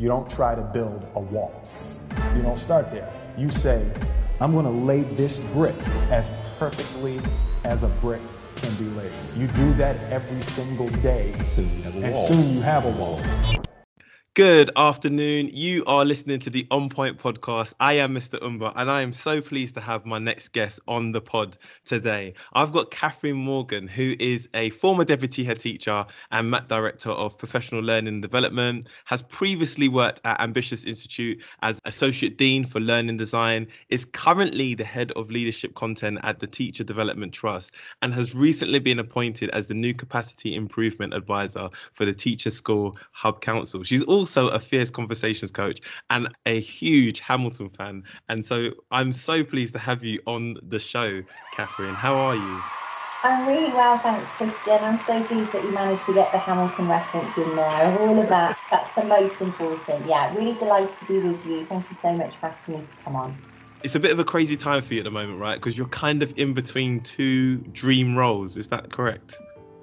You don't try to build a wall. You don't start there. You say, I'm going to lay this brick as perfectly as a brick can be laid. You do that every single day. Soon you have a and soon you have a wall. Good afternoon. You are listening to the On Point podcast. I am Mr. Umba, and I am so pleased to have my next guest on the pod today. I've got Kathryn Morgan, who is a former deputy head teacher and MAT director of professional learning and development, has previously worked at Ambition Institute as associate dean for learning design, is currently the head of leadership content at the Teacher Development Trust, and has recently been appointed as the new capacity improvement advisor for the Teaching School Hub Council. She's also a fierce conversations coach and a huge Hamilton fan. And so I'm so pleased to have you on the show, Kathryn. How are you? I'm really well, thanks, Christian. I'm so pleased that you managed to get the Hamilton reference in there. All of that, that's the most important. Yeah, really delighted to be with you. Thank you so much for asking me to come on. It's a bit of a crazy time for you at the moment, right? Because you're kind of in between two dream roles. Is that correct?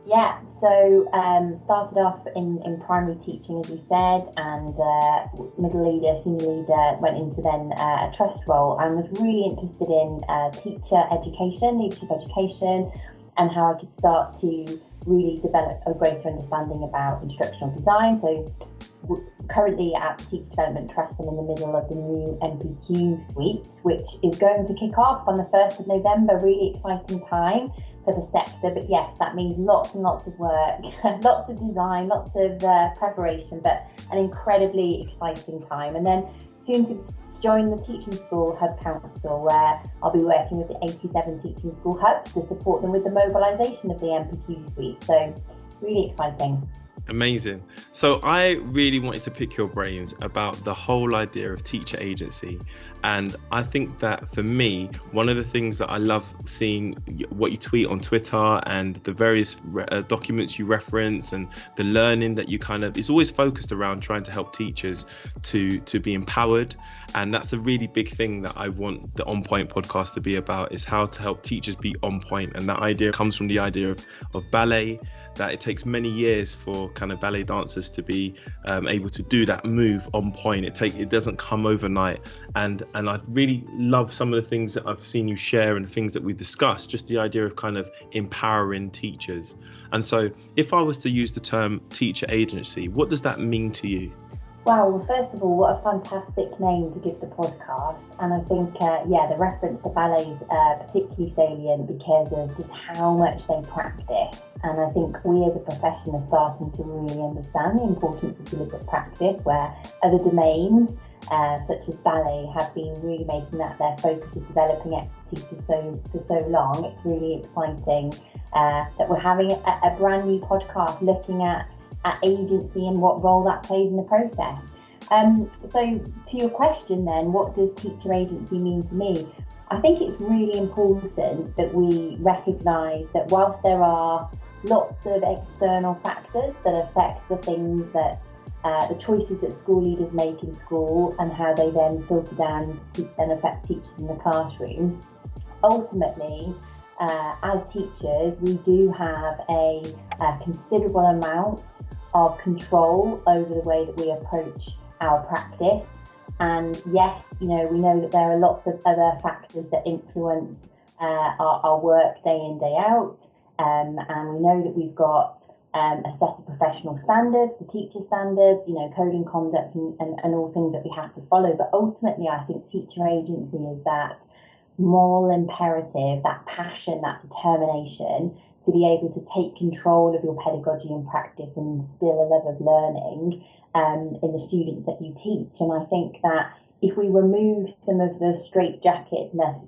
Yeah, so um, started off in, in primary teaching, as you said, and uh, middle leader, senior leader, went into then uh, a trust role and was really interested in uh, teacher education, leadership education, and how I could start to really develop a greater understanding about instructional design. So currently at Teacher Development Trust, I'm in the middle of the new MPQ suite, which is going to kick off on the 1st of November. Really exciting time for the sector. But yes, that means lots and lots of work, lots of design, lots of uh, preparation, but an incredibly exciting time. And then soon to join the Teaching School Hub Council, where I'll be working with the 87 Teaching School Hubs to support them with the mobilisation of the MPQ suite. So, really exciting. Amazing. So I really wanted to pick your brains about the whole idea of teacher agency. And I think that for me, one of the things that I love seeing what you tweet on Twitter and the various re- uh, documents you reference and the learning that you kind of is always focused around trying to help teachers to to be empowered. And that's a really big thing that I want the On Point podcast to be about is how to help teachers be on point. And that idea comes from the idea of, of ballet that it takes many years for kind of ballet dancers to be um, able to do that move on point. It take it doesn't come overnight, and and I really love some of the things that I've seen you share and things that we've discussed. Just the idea of kind of empowering teachers. And so, if I was to use the term teacher agency, what does that mean to you? Well, first of all, what a fantastic name to give the podcast. And I think, uh, yeah, the reference to ballet is uh, particularly salient because of just how much they practice. And I think we as a profession are starting to really understand the importance of deliberate practice, where other domains, uh, such as ballet, have been really making that their focus of developing expertise for so, for so long. It's really exciting uh, that we're having a, a brand new podcast looking at at agency and what role that plays in the process. Um, so, to your question, then, what does teacher agency mean to me? I think it's really important that we recognise that whilst there are lots of external factors that affect the things that uh, the choices that school leaders make in school and how they then filter down and affect teachers in the classroom, ultimately, uh, as teachers, we do have a, a, considerable amount of control over the way that we approach our practice. And yes, you know, we know that there are lots of other factors that influence uh, our, our, work day in, day out. Um, and we know that we've got um, a set of professional standards, the teacher standards, you know, code and conduct and, and, and all things that we have to follow. But ultimately, I think teacher agency is that moral imperative, that passion, that determination to be able to take control of your pedagogy and practice and instill a love of learning um, in the students that you teach. And I think that if we remove some of the straight jacketedness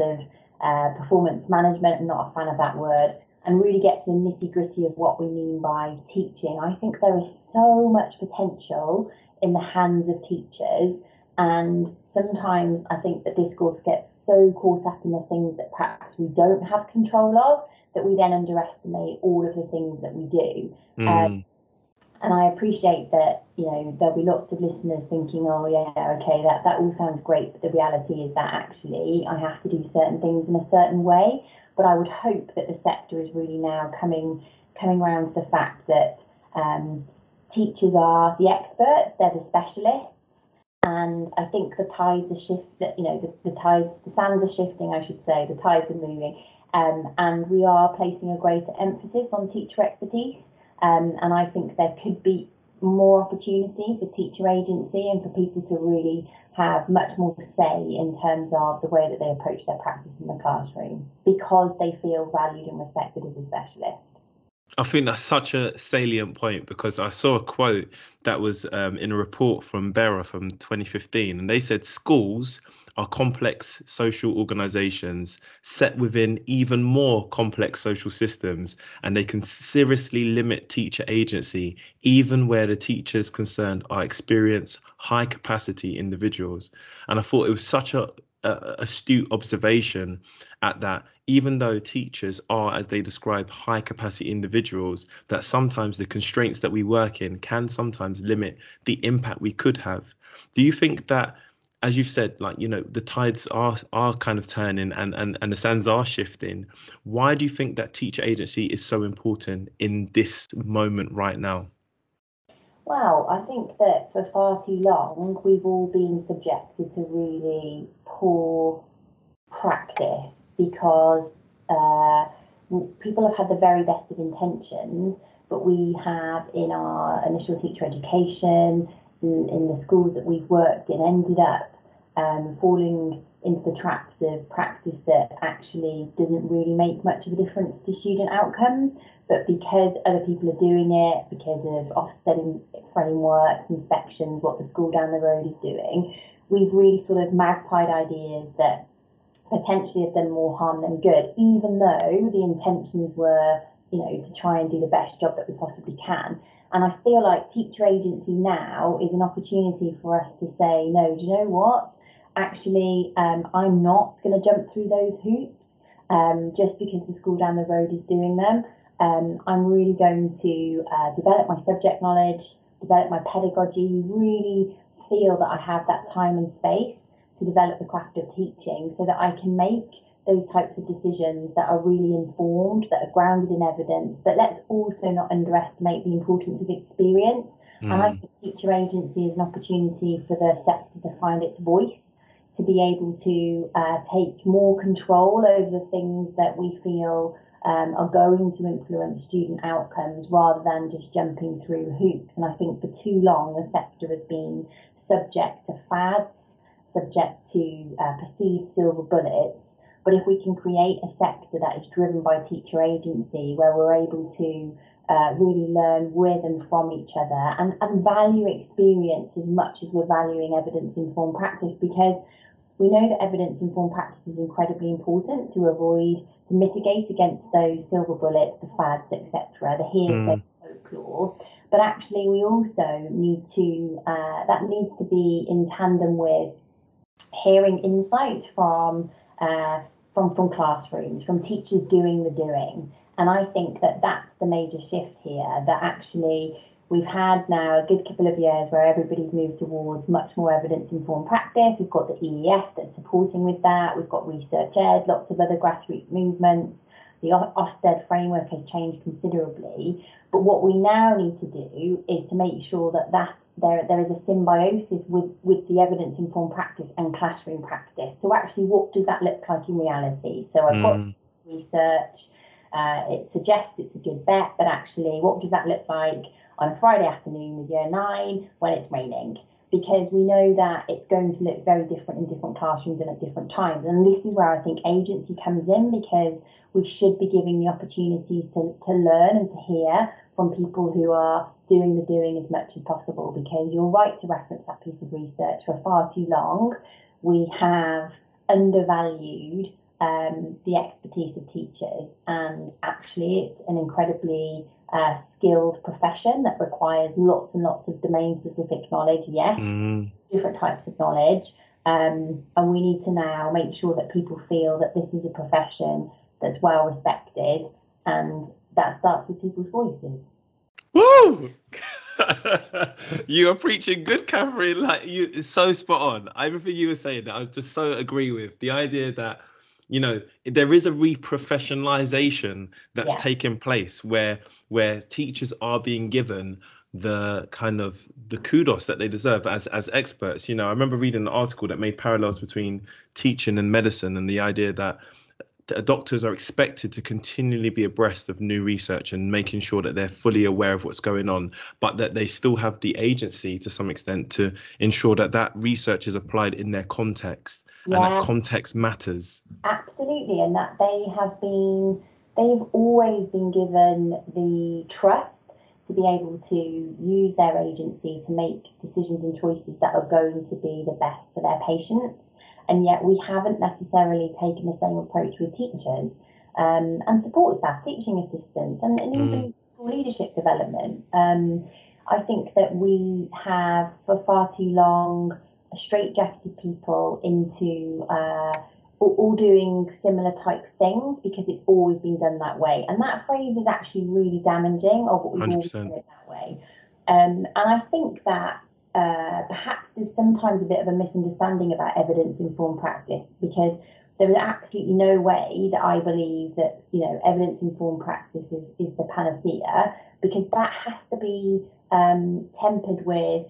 of uh, performance management, I'm not a fan of that word, and really get to the nitty gritty of what we mean by teaching, I think there is so much potential in the hands of teachers. And sometimes I think that discourse gets so caught up in the things that perhaps we don't have control of that we then underestimate all of the things that we do. Mm. Um, and I appreciate that, you know, there'll be lots of listeners thinking, oh, yeah, okay, that, that all sounds great. But the reality is that actually I have to do certain things in a certain way. But I would hope that the sector is really now coming coming around to the fact that um, teachers are the experts, they're the specialists. And I think the tides are shift that you know the, the tides the sands are shifting I should say the tides are moving um, and we are placing a greater emphasis on teacher expertise um, and I think there could be more opportunity for teacher agency and for people to really have much more say in terms of the way that they approach their practice in the classroom because they feel valued and respected as a specialist. I think that's such a salient point because I saw a quote that was um, in a report from BERA from 2015, and they said schools are complex social organizations set within even more complex social systems, and they can seriously limit teacher agency, even where the teachers concerned are experienced, high capacity individuals. And I thought it was such a, astute observation at that even though teachers are as they describe high capacity individuals that sometimes the constraints that we work in can sometimes limit the impact we could have do you think that as you've said, like you know, the tides are are kind of turning and and and the sands are shifting. Why do you think that teacher agency is so important in this moment right now? Well, I think that for far too long we've all been subjected to really poor practice because uh, people have had the very best of intentions, but we have in our initial teacher education in, the schools that we've worked in ended up um, falling into the traps of practice that actually doesn't really make much of a difference to student outcomes. But because other people are doing it, because of Ofsted frameworks, inspections, what the school down the road is doing, we've really sort of magpied ideas that potentially have done more harm than good, even though the intentions were, you know, to try and do the best job that we possibly can. And I feel like teacher agency now is an opportunity for us to say, no, do you know what? Actually, um, I'm not going to jump through those hoops um, just because the school down the road is doing them. Um, I'm really going to uh, develop my subject knowledge, develop my pedagogy, really feel that I have that time and space to develop the craft of teaching so that I can make those types of decisions that are really informed, that are grounded in evidence. But let's also not underestimate the importance of experience. Mm. And I think teacher agency is an opportunity for the sector to find its voice, to be able to uh, take more control over the things that we feel um, are going to influence student outcomes rather than just jumping through hoops. And I think for too long, the sector has been subject to fads, subject to uh, perceived silver bullets but if we can create a sector that is driven by teacher agency, where we're able to uh, really learn with and from each other and, and value experience as much as we're valuing evidence informed practice, because we know that evidence informed practice is incredibly important to avoid, to mitigate against those silver bullets, the fads, etc., the hearsay mm. folklore. But actually, we also need to, uh, that needs to be in tandem with hearing insights from uh, from, from classrooms, from teachers doing the doing. And I think that that's the major shift here, that actually we've had now a good couple of years where everybody's moved towards much more evidence informed practice. We've got the EEF that's supporting with that. We've got Research Ed, lots of other grassroots movements. The Ofsted framework has changed considerably. But what we now need to do is to make sure that, that there, there is a symbiosis with, with the evidence informed practice and classroom practice. So, actually, what does that look like in reality? So, I've got hmm. research, uh, it suggests it's a good bet, but actually, what does that look like on a Friday afternoon with year nine when it's raining? Because we know that it's going to look very different in different classrooms and at different times. And this is where I think agency comes in because we should be giving the opportunities to, to learn and to hear from people who are doing the doing as much as possible because you're right to reference that piece of research for far too long. We have undervalued um, the expertise of teachers, and actually, it's an incredibly uh, skilled profession that requires lots and lots of domain specific knowledge, yes, mm. different types of knowledge. Um, and we need to now make sure that people feel that this is a profession that's well respected and that starts with people's voices. Woo! you are preaching good, Kathryn. Like you, it's so spot on. Everything you were saying, that I just so agree with the idea that you know there is a reprofessionalization that's yeah. taking place where where teachers are being given the kind of the kudos that they deserve as as experts. You know, I remember reading an article that made parallels between teaching and medicine and the idea that uh, doctors are expected to continually be abreast of new research and making sure that they're fully aware of what's going on, but that they still have the agency to some extent to ensure that that research is applied in their context and that context matters. Absolutely, and that they have been, they've always been given the trust to be able to use their agency to make decisions and choices that are going to be the best for their patients. And yet, we haven't necessarily taken the same approach with teachers um, and support staff, teaching assistants, and, and even mm. school leadership development. Um, I think that we have, for far too long, straitjacketed people into uh, all doing similar type things because it's always been done that way. And that phrase is actually really damaging of what we've 100%. always done it that way. Um, and I think that uh, perhaps there's sometimes a bit of a misunderstanding about evidence informed practice because there is absolutely no way that I believe that you know evidence informed practice is, is the panacea because that has to be um, tempered with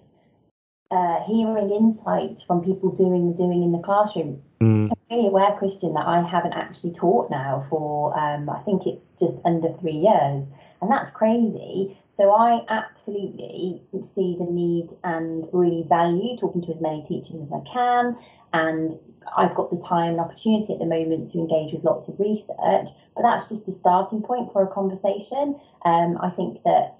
uh, hearing insights from people doing the doing in the classroom. Mm. I'm really aware, Christian, that I haven't actually taught now for um, I think it's just under three years, and that's crazy. So I absolutely see the need and really value talking to as many teachers as I can, and I've got the time and opportunity at the moment to engage with lots of research. But that's just the starting point for a conversation. Um, I think that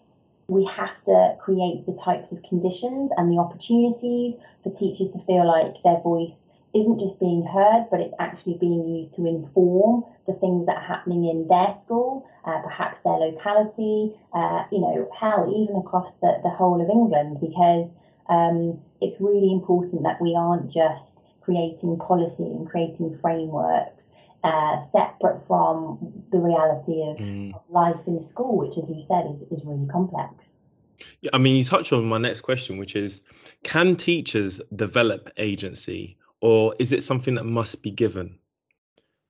we have to create the types of conditions and the opportunities for teachers to feel like their voice isn't just being heard, but it's actually being used to inform the things that are happening in their school, uh, perhaps their locality, uh, you know, hell, even across the, the whole of England, because um, it's really important that we aren't just creating policy and creating frameworks uh, separate from the reality of, mm. life in school, which, as you said, is, is really complex. Yeah, I mean, you touched on my next question, which is can teachers develop agency or is it something that must be given?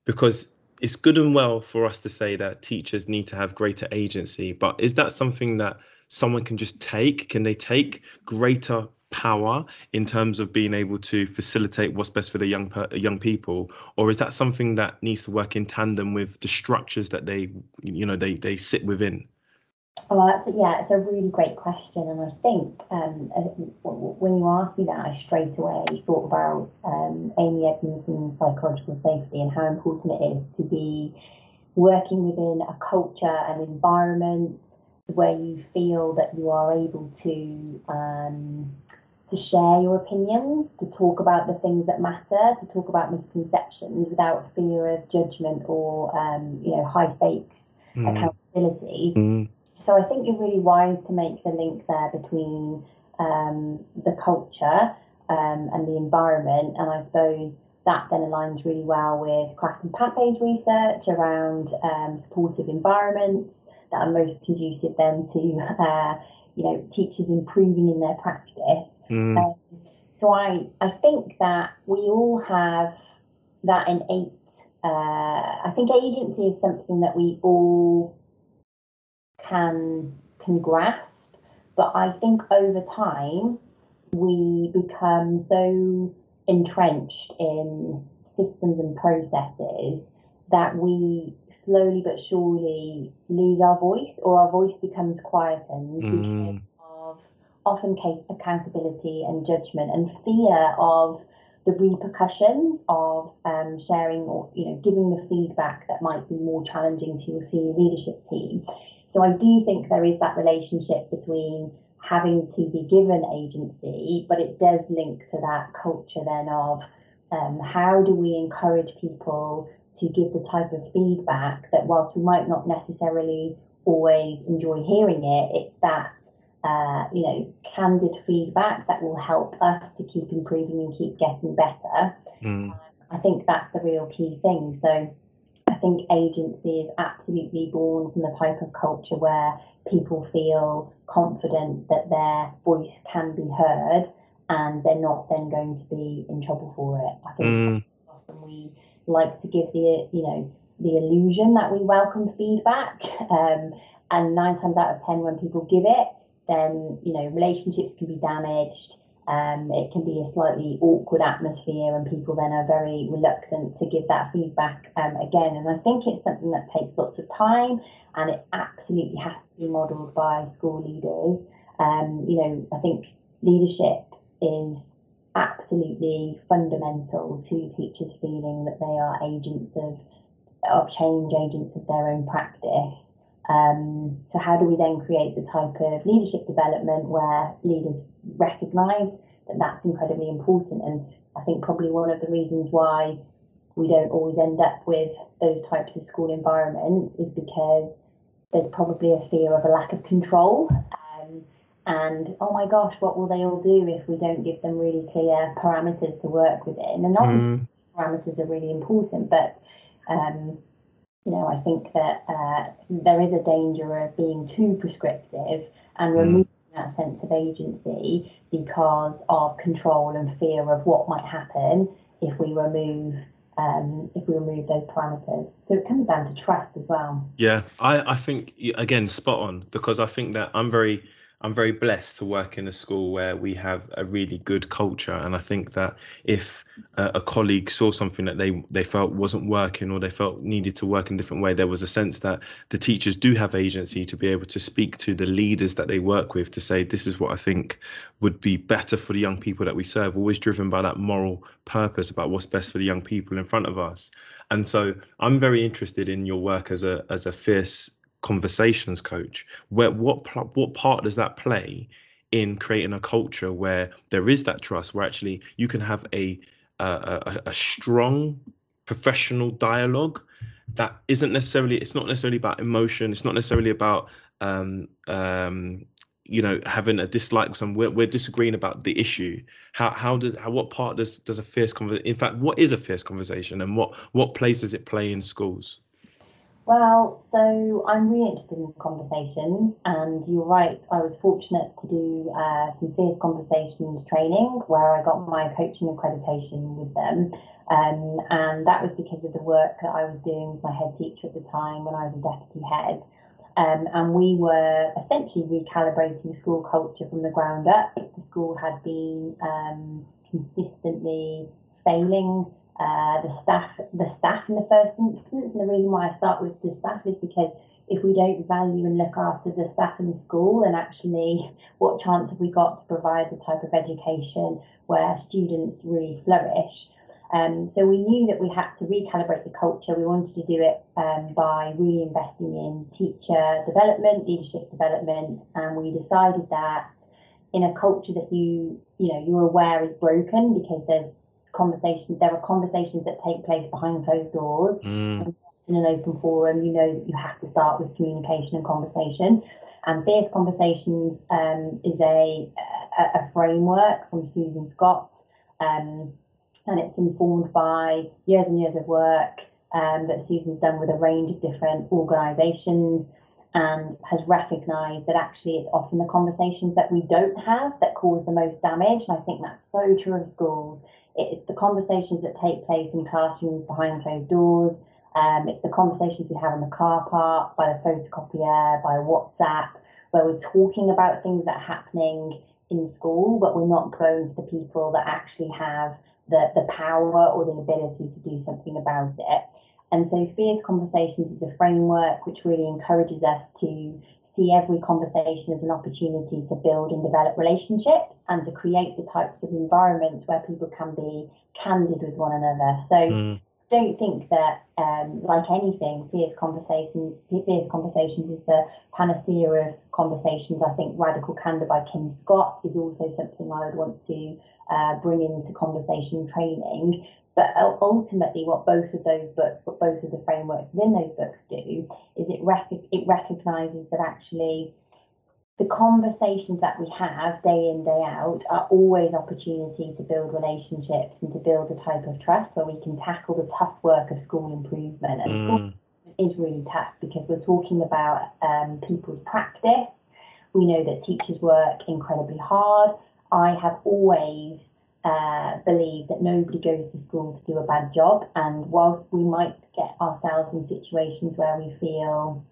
Because it's good and well for us to say that teachers need to have greater agency, but is that something that someone can just take? Can they take greater power in terms of being able to facilitate what's best for the young young people? Or is that something that needs to work in tandem with the structures that they you know they they sit within? Oh, that's, yeah, it's a really great question, and I think um, when you asked me that, I straight away thought about um, Amy Edmondson's psychological safety and how important it is to be working within a culture and environment where you feel that you are able to um, to share your opinions, to talk about the things that matter, to talk about misconceptions without fear of judgment or um, you know high stakes mm. accountability. Mm. So I think you're really wise to make the link there between um, the culture um, and the environment, and I suppose that then aligns really well with Kraft and Papay's research around um, supportive environments that are most conducive then to uh, you know teachers improving in their practice. Mm. Um, so I I think that we all have that innate. Uh, I think agency is something that we all can can grasp, but I think over time we become so entrenched in systems and processes that we slowly but surely lose our voice or our voice becomes quietened mm. because of often accountability and judgment and fear of the repercussions of um, sharing or you know giving the feedback that might be more challenging to your senior leadership team so i do think there is that relationship between having to be given agency but it does link to that culture then of um, how do we encourage people to give the type of feedback that whilst we might not necessarily always enjoy hearing it, it's that uh, you know candid feedback that will help us to keep improving and keep getting better. Mm. I think that's the real key thing. So I think agency is absolutely born from the type of culture where people feel confident that their voice can be heard and they're not then going to be in trouble for it. I think mm. often we like to give the you know the illusion that we welcome feedback, um, and nine times out of ten, when people give it, then you know relationships can be damaged. Um, it can be a slightly awkward atmosphere, and people then are very reluctant to give that feedback um, again. And I think it's something that takes lots of time, and it absolutely has to be modelled by school leaders. Um, you know, I think leadership is absolutely fundamental to teachers feeling that they are agents of of change, agents of their own practice. Um, so how do we then create the type of leadership development where leaders recognise that that's incredibly important? And I think probably one of the reasons why we don't always end up with those types of school environments is because there's probably a fear of a lack of control. And oh my gosh, what will they all do if we don't give them really clear parameters to work within? And obviously, mm. parameters are really important, but um, you know, I think that uh, there is a danger of being too prescriptive and mm. removing mm. that sense of agency because of control and fear of what might happen if we remove um, if we remove those parameters. So it comes down to trust as well. Yeah, I, I think again spot on because I think that I'm very I'm very blessed to work in a school where we have a really good culture, and I think that if a, a, colleague saw something that they they felt wasn't working or they felt needed to work in a different way, there was a sense that the teachers do have agency to be able to speak to the leaders that they work with to say this is what I think would be better for the young people that we serve. Always driven by that moral purpose about what's best for the young people in front of us. And so I'm very interested in your work as a as a fierce conversations coach where what what part does that play in creating a culture where there is that trust where actually you can have a a, a strong professional dialogue that isn't necessarily it's not necessarily about emotion it's not necessarily about um um you know having a dislike some we're, we're disagreeing about the issue. How how does how what part does does a fierce conversation in fact what is a fierce conversation and what what place does it play in schools well, so I'm really interested in conversations, and you're right. I was fortunate to do uh, some fierce conversations training where I got my coaching accreditation with them. Um, and that was because of the work that I was doing with my head teacher at the time when I was a deputy head. Um, and we were essentially recalibrating school culture from the ground up. The school had been um, consistently failing uh, the staff, the staff in the first instance. And the reason why I start with the staff is because if we don't value and look after the staff in the school, then actually, what chance have we got to provide the type of education where students really flourish? Um, so we knew that we had to recalibrate the culture. We wanted to do it um, by really investing in teacher development, leadership development, and we decided that in a culture that you you know you're aware is broken because there's conversations. There are conversations that take place behind closed doors. Mm. In an open forum, you know that you have to start with communication and conversation. And Fierce Conversations um, is a, a, a, framework from Susan Scott, um, and it's informed by years and years of work um, that Susan's done with a range of different organisations and has recognised that actually it's often the conversations that we don't have that cause the most damage. And I think that's so true of schools. It's the conversations that take place in classrooms behind closed doors. Um, it's the conversations we have in the car park, by the photocopier, by WhatsApp, where we're talking about things that are happening in school, but we're not going to the people that actually have the, the power or the ability to do something about it. And so, Fierce Conversations is a framework which really encourages us to see every conversation as an opportunity to build and develop relationships and to create the types of environments where people can be candid with one another. So, mm. don't think that, um, like anything, fierce conversation, fierce conversations is the panacea of conversations. I think Radical Candor by Kim Scott is also something I would want to uh, bring into conversation training but ultimately, what both of those books, what both of the frameworks within those books do, is it rec- it recognises that actually the conversations that we have day in day out are always opportunity to build relationships and to build the type of trust where we can tackle the tough work of school improvement. And mm. school is really tough because we're talking about um, people's practice. We know that teachers work incredibly hard. I have always uh, believe that nobody goes to school to do a bad job. And whilst we might get ourselves in situations where we feel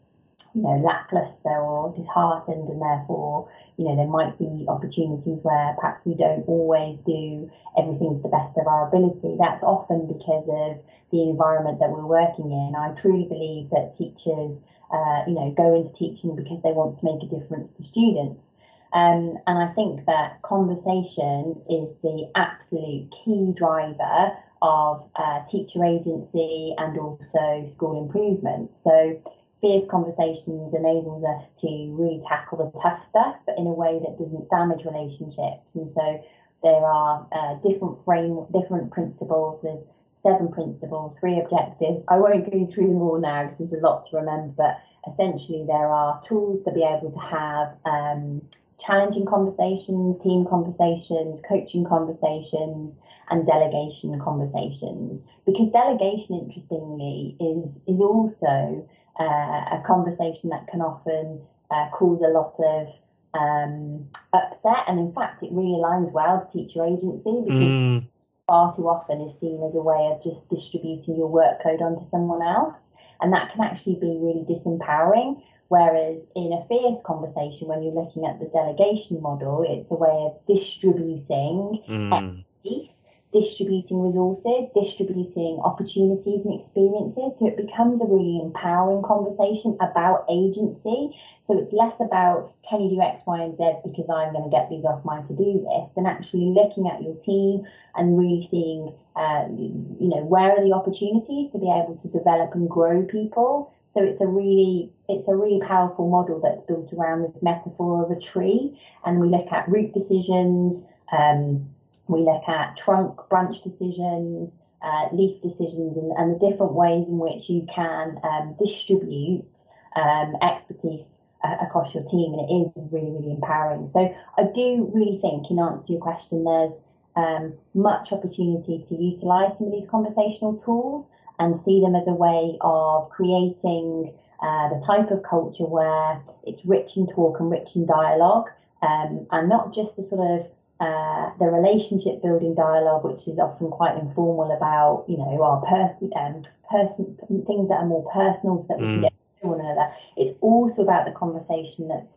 you know, lackluster or disheartened, and therefore, you know, there might be opportunities where perhaps we don't always do everything to the best of our ability. That's often because of the environment that we're working in. I truly believe that teachers, uh, you know, go into teaching because they want to make a difference to students. Um, and I think that conversation is the absolute key driver of uh, teacher agency and also school improvement. So fierce conversations enables us to really tackle the tough stuff, but in a way that doesn't damage relationships. And so there are uh, different frame, different principles. There's seven principles, three objectives. I won't go through them all now because there's a lot to remember, but essentially there are tools to be able to have um, challenging conversations, team conversations, coaching conversations, and delegation conversations. Because delegation, interestingly, is is also uh, a conversation that can often uh, cause a lot of um, upset, and in fact, it really aligns well with teacher agency because. Mm. Far too often is seen as a way of just distributing your workload onto someone else, and that can actually be really disempowering. Whereas in a fierce conversation, when you're looking at the delegation model, it's a way of distributing mm. expertise distributing resources, distributing opportunities and experiences. So it becomes a really empowering conversation about agency. So it's less about can you do X, Y, and Z because I'm going to get these off my to do list, than actually looking at your team and really seeing, uh, you know, where are the opportunities to be able to develop and grow people. So it's a really it's a really powerful model that's built around this metaphor of a tree, and we look at root decisions. Um, we look at trunk branch decisions, uh, leaf decisions, and, and, the different ways in which you can um, distribute um, expertise uh, across your team, and it is really, really empowering. So I do really think, in answer to your question, there's um, much opportunity to utilize some of these conversational tools and see them as a way of creating uh, the type of culture where it's rich in talk and rich in dialogue, um, and not just the sort of uh, the relationship building dialogue, which is often quite informal about, you know, our person, um, person things that are more personal, so that we mm. can get to know one another. It's also about the conversation that's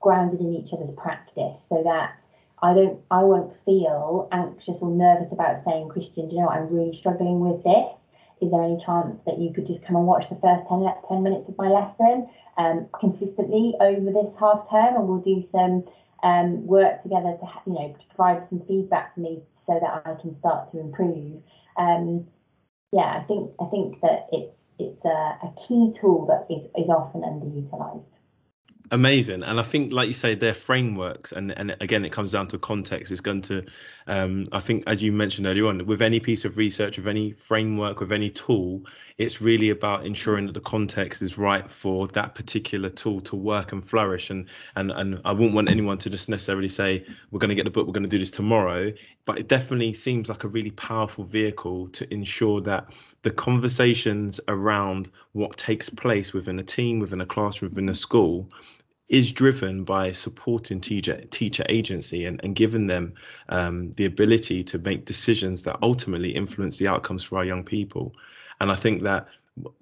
grounded in each other's practice, so that I don't, I won't feel anxious or nervous about saying, Christian, do you know what, I'm really struggling with this. Is there any chance that you could just come and watch the first 10, 10 minutes of my lesson um, consistently over this half term, and we'll do some um, work together to you know to provide some feedback for me so that I can start to improve. Um, yeah, I think I think that it's it's a, a key tool that is, is often underutilized amazing. And i think like you say they're frameworks and and again it comes down to context it's going to um, i think as you mentioned earlier on with any piece of research with any framework with any tool it's really about ensuring that the context is right for that particular tool to work and flourish. And and and i wouldn't want anyone to just necessarily say we're going to get the book we're going to do this tomorrow. But it definitely seems like a really powerful vehicle to ensure that the conversations around what takes place within a team, within a classroom, within a school is driven by supporting teacher teacher agency and, and giving them um, the ability to make decisions that ultimately influence the outcomes for our young people. And I think that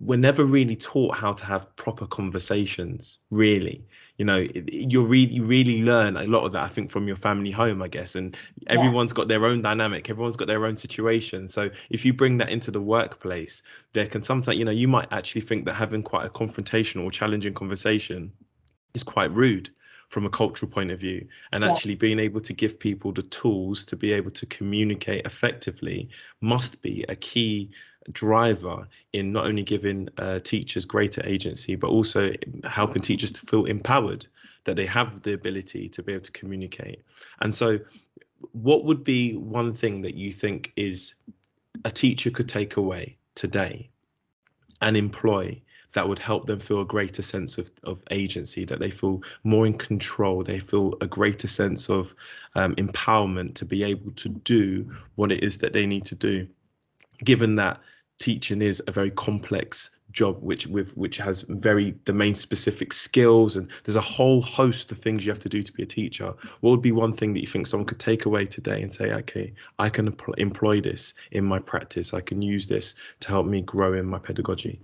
we're never really taught how to have proper conversations, really. You know, you really you really learn a lot of that, I think, from your family home, I guess. And everyone's yeah. got their own dynamic, everyone's got their own situation. So if you bring that into the workplace, there can sometimes, you know, you might actually think that having quite a confrontational or challenging conversation is quite rude from a cultural point of view and yeah. actually being able to give people the tools to be able to communicate effectively must be a key driver in not only giving uh, teachers greater agency but also helping teachers to feel empowered that they have the ability to be able to communicate and so what would be one thing that you think is a teacher could take away today and employ that would help them feel a greater sense of, of agency, that they feel more in control, they feel a greater sense of um, empowerment to be able to do what it is that they need to do. Given that teaching is a very complex job which with which has very domain specific skills and there's a whole host of things you have to do to be a teacher what would be one thing that you think someone could take away today and say okay i can employ this in my practice. I can use this to help me grow in my pedagogy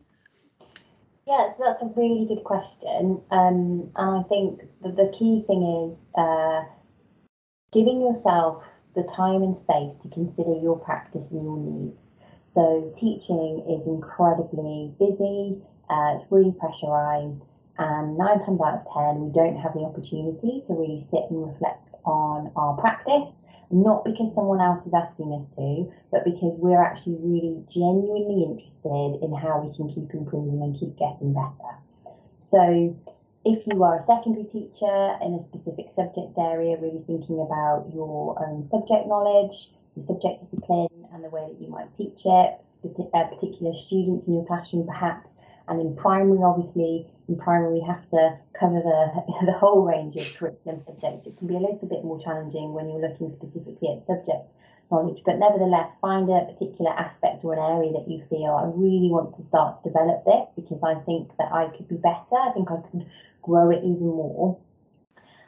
Yeah, so that's a really good question. Um, and I think the, the key thing is uh, giving yourself the time and space to consider your practice and your needs. So, teaching is incredibly busy, uh, it's really pressurized, and nine times out of ten, we don't have the opportunity to really sit and reflect on our practice not because someone else is asking us to, but because we're actually really genuinely interested in how we can keep improving and keep getting better. So, if you are a secondary teacher in a specific subject area, really thinking about your own subject knowledge, your subject discipline, and the way that you might teach it, uh, particular students in your classroom perhaps, and in primary, obviously, in primary, we have to cover the, the whole range of curriculum subjects. It can be a little bit more challenging when you're looking specifically at subject knowledge, but nevertheless, find a particular aspect or an area that you feel I really want to start to develop this because I think that I could be better. I think I could grow it even more.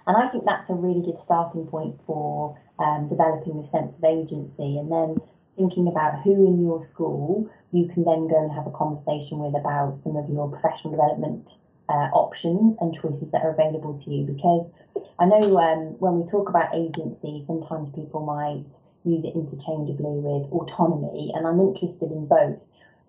And I think that's a really good starting point for um, developing a sense of agency. And then thinking about who in your school you can then go and have a conversation with about some of your professional development uh, options and choices that are available to you. Because I know um, when we talk about agency, sometimes people might use it interchangeably with autonomy, and I'm interested in both.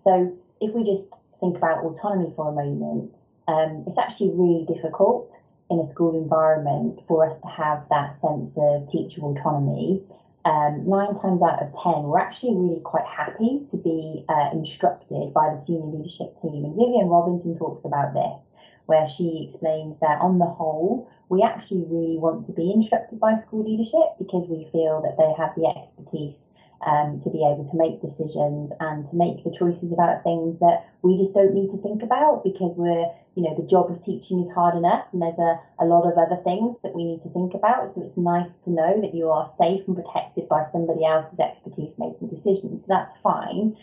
So if we just think about autonomy for a moment, um, it's actually really difficult in a school environment for us to have that sense of teacher autonomy um, nine times out of ten, we're actually really quite happy to be uh, instructed by the senior leadership team. And Vivian Robinson talks about this, where she explains that on the whole, we actually really want to be instructed by school leadership because we feel that they have the expertise um, to be able to make decisions and to make the choices about things that we just don't need to think about because we're, you know, the job of teaching is hard enough and there's a, a lot of other things that we need to think about. So it's nice to know that you are safe and protected by somebody else's expertise making decisions. So that's fine.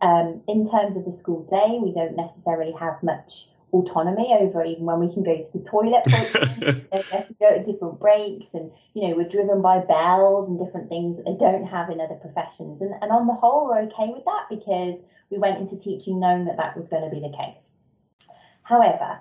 Um, in terms of the school day, we don't necessarily have much autonomy over even when we can go to the toilet we have to go at different breaks and you know we're driven by bells and different things that they don't have in other professions. And, and on the whole we're okay with that because we went into teaching knowing that that was going to be the case. However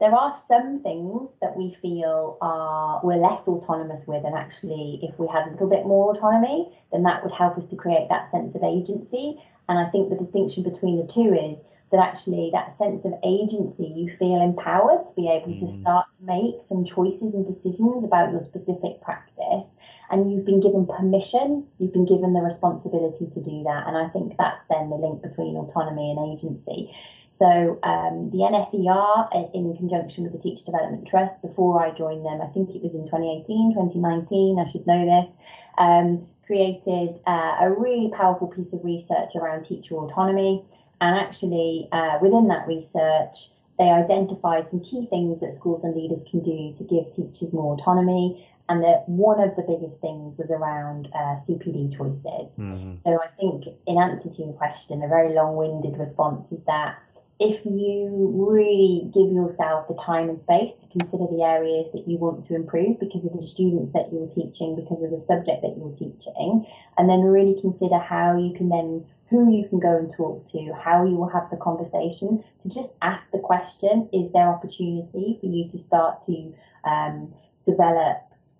there are some things that we feel are we're less autonomous with and actually if we had a little bit more autonomy then that would help us to create that sense of agency. And i think the distinction between the two is that actually that sense of agency, you feel empowered to be able mm. to start to make some choices and decisions about your specific practice. And you've been given permission, you've been given the responsibility to do that. And I think that's then the link between autonomy and agency. So um, the NFER, in conjunction with the Teacher Development Trust, before I joined them, I think it was in 2018, 2019, I should know this, um, created uh, a really powerful piece of research around teacher autonomy. And actually, uh, within that research, they identified some key things that schools and leaders can do to give teachers more autonomy. And that one of the biggest things was around uh, CPD choices. Mm-hmm. So I think, in answer to your question, a very long winded response is that if you really give yourself the time and space to consider the areas that you want to improve because of the students that you're teaching, because of the subject that you're teaching, and then really consider how you can then who you can go and talk to, how you will have the conversation, to just ask the question is there opportunity for you to start to um, develop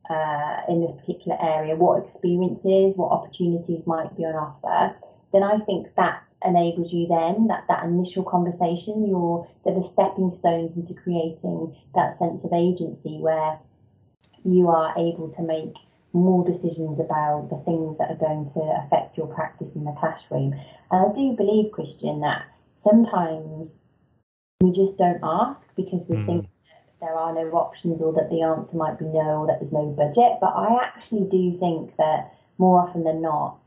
uh, in this particular area? What experiences, what opportunities might be on offer? Then I think that enables you then that that initial conversation you're they're the stepping stones into creating that sense of agency where you are able to make more decisions about the things that are going to affect your practice in the classroom. And I do believe, Christian, that sometimes we just don't ask because we mm. think there are no options or that the answer might be no or that there's no budget. But I actually do think that more often than not,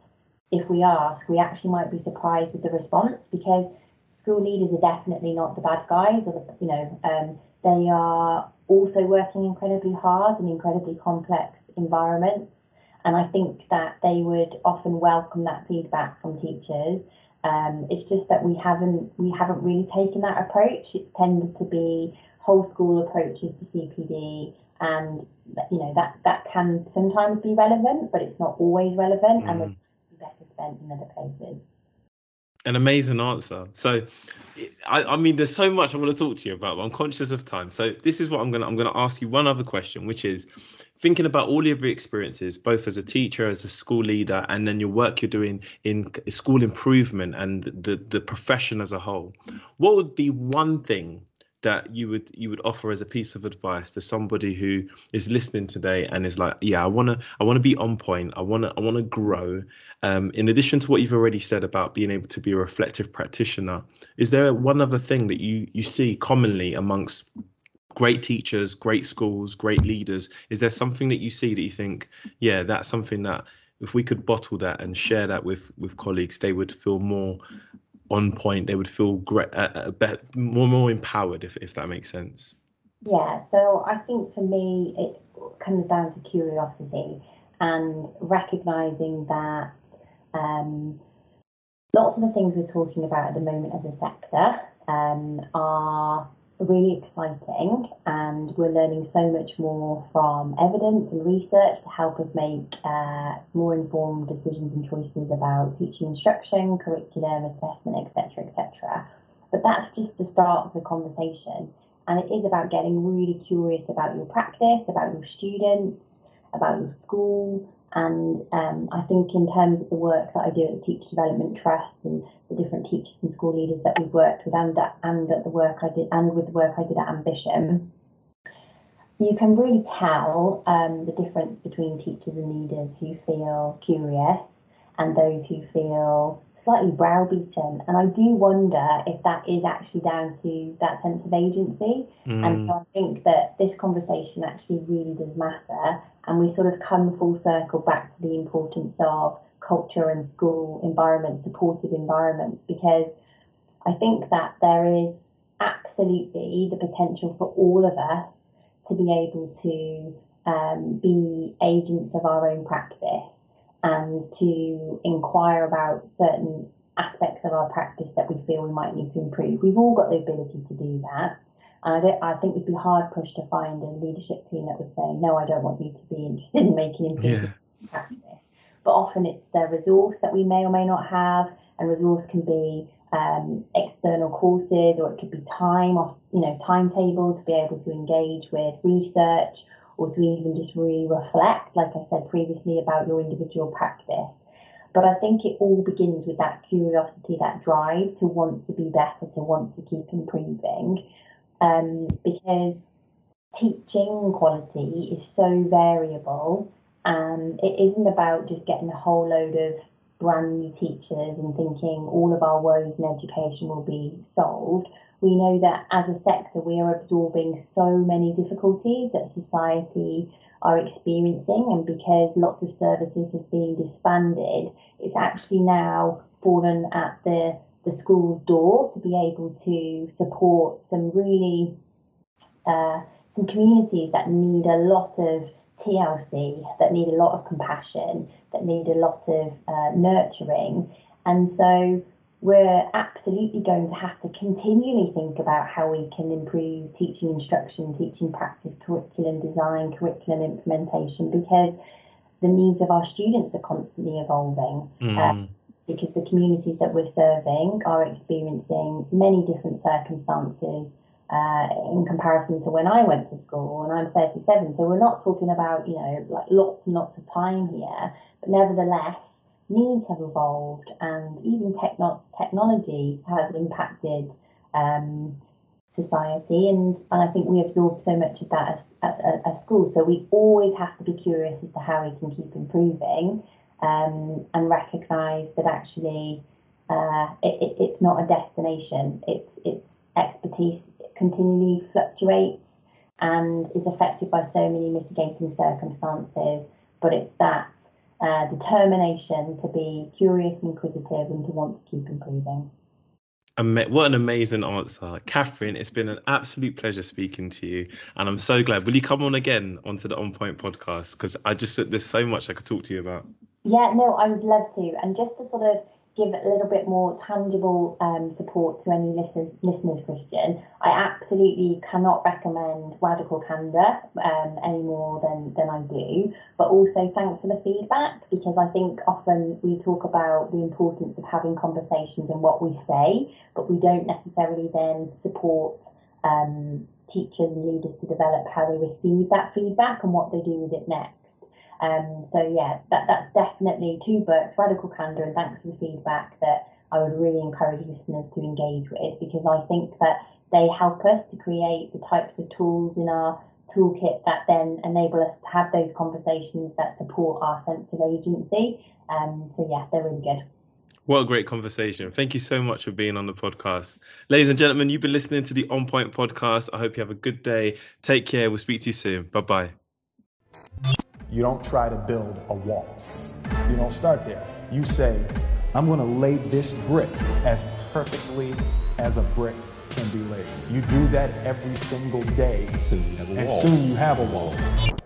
if we ask, we actually might be surprised with the response because school leaders are definitely not the bad guys or the, you know um, they are also working incredibly hard in incredibly complex environments. And I think that they would often welcome that feedback from teachers. Um, it's just that we haven't we haven't really taken that approach. It's tended to be whole school approaches to CPD, and you know that that can sometimes be relevant, but it's not always relevant, mm. and would be better spent in other places. An amazing answer. So, I, I, mean, there's so much I want to talk to you about, but I'm conscious of time. So this is what I'm gonna I'm gonna ask you one other question, which is thinking about all of your experiences, both as a teacher, as a school leader, and then your work you're doing in school improvement and the the profession as a whole. What would be one thing that you would you would offer as a piece of advice to somebody who is listening today and is like yeah i want to i want to be on point. I want to i want to grow. Um, in addition to what you've already said about being able to be a reflective practitioner is there one other thing that you you see commonly amongst great teachers great schools great leaders? Is there something that you see that you think yeah that's something that if we could bottle that and share that with with colleagues they would feel more on point, they would feel great, uh, uh better, more more empowered, if if that makes sense. Yeah. So I think for me, it comes down to curiosity and recognizing that um, lots of the things we're talking about at the moment as a sector um, are really exciting and we're learning so much more from evidence and research to help us make uh, more informed decisions and choices about teaching instruction, curriculum, assessment, etc., etc. But that's just the start of the conversation. And it is about getting really curious about your practice, about your students, about your school, and um, I think in terms of the work that I do at the Teacher Development Trust and the different teachers and school leaders that we've worked with, and at, and at the work I did, and with the work I did at Ambition, you can really tell um, the difference between teachers and leaders who feel curious and those who feel slightly browbeaten. And I do wonder if that is actually down to that sense of agency. Mm. And so I think that this conversation actually really does matter. And we sort of come full circle back to the importance of culture and school environments, supportive environments, because I think that there is absolutely the potential for all of us to be able to um, be agents of our own practice and to inquire about certain aspects of our practice that we feel we might need to improve. We've all got the ability to do that. And I, I think we'd be hard pushed to find a leadership team that would say, no, I don't want you to be interested in making improvements yeah. practice. But often it's the resource that we may or may not have, and resource can be um, external courses or it could be time off, you know, timetable to be able to engage with research or to even just really reflect, like I said previously, about your individual practice. But I think it all begins with that curiosity, that drive to want to be better, to want to keep improving. Um, because teaching quality is so variable and it isn't about just getting a whole load of brand new teachers and thinking all of our woes in education will be solved we know that as a sector, we are absorbing so many difficulties that society are experiencing, and because lots of services have been disbanded, it's actually now fallen at the the school's door to be able to support some really uh, some communities that need a lot of TLC, that need a lot of compassion, that need a lot of uh, nurturing, and so we're absolutely going to have to continually think about how we can improve teaching instruction, teaching practice, curriculum design, curriculum implementation, because the needs of our students are constantly evolving. Mm. Uh, because the communities that we're serving are experiencing many different circumstances uh, in comparison to when I went to school, and I'm 37. So we're not talking about, you know, like lots and lots of time here, but nevertheless, needs have evolved and even techno- technology has impacted um, society and, and I think we absorb so much of that as, at, at, school. So we always have to be curious as to how we can keep improving um, and recognize that actually uh, it, it, it's not a destination. It's it's expertise continually fluctuates and is affected by so many mitigating circumstances but it's that uh, determination to be curious and inquisitive and to want to keep improving. What an amazing answer, Kathryn. It's been an absolute pleasure speaking to you, and I'm so glad. Will you come on again onto the On Point podcast? Because I just there's so much I could talk to you about. Yeah, no, I would love to. And just to sort of give a little bit more tangible um, support to any listeners, listeners, Christian, I absolutely cannot recommend Radical Candor um, any more than, than I do. But also, thanks for the feedback because I think often we talk about the importance of having conversations and what we say, but we don't necessarily then support um, teachers and leaders to develop how they receive that feedback and what they do with it next. Um, so yeah, that, that's definitely two books, Radical Candor and Thanks for the Feedback, that I would really encourage listeners to engage with because I think that they help us to create the types of tools in our toolkit that then enable us to have those conversations that support our sense of agency. Um, so yeah, they're really good. What a great conversation. Thank you so much for being on the podcast. Ladies and gentlemen, you've been listening to the On Point podcast. I hope you have a good day. Take care. We'll speak to you soon. Bye bye. You don't try to build a wall. You don't start there. You say, I'm going to lay this brick as perfectly as a brick can be laid. You do that every single day. Soon you have a and wall. soon you have a wall.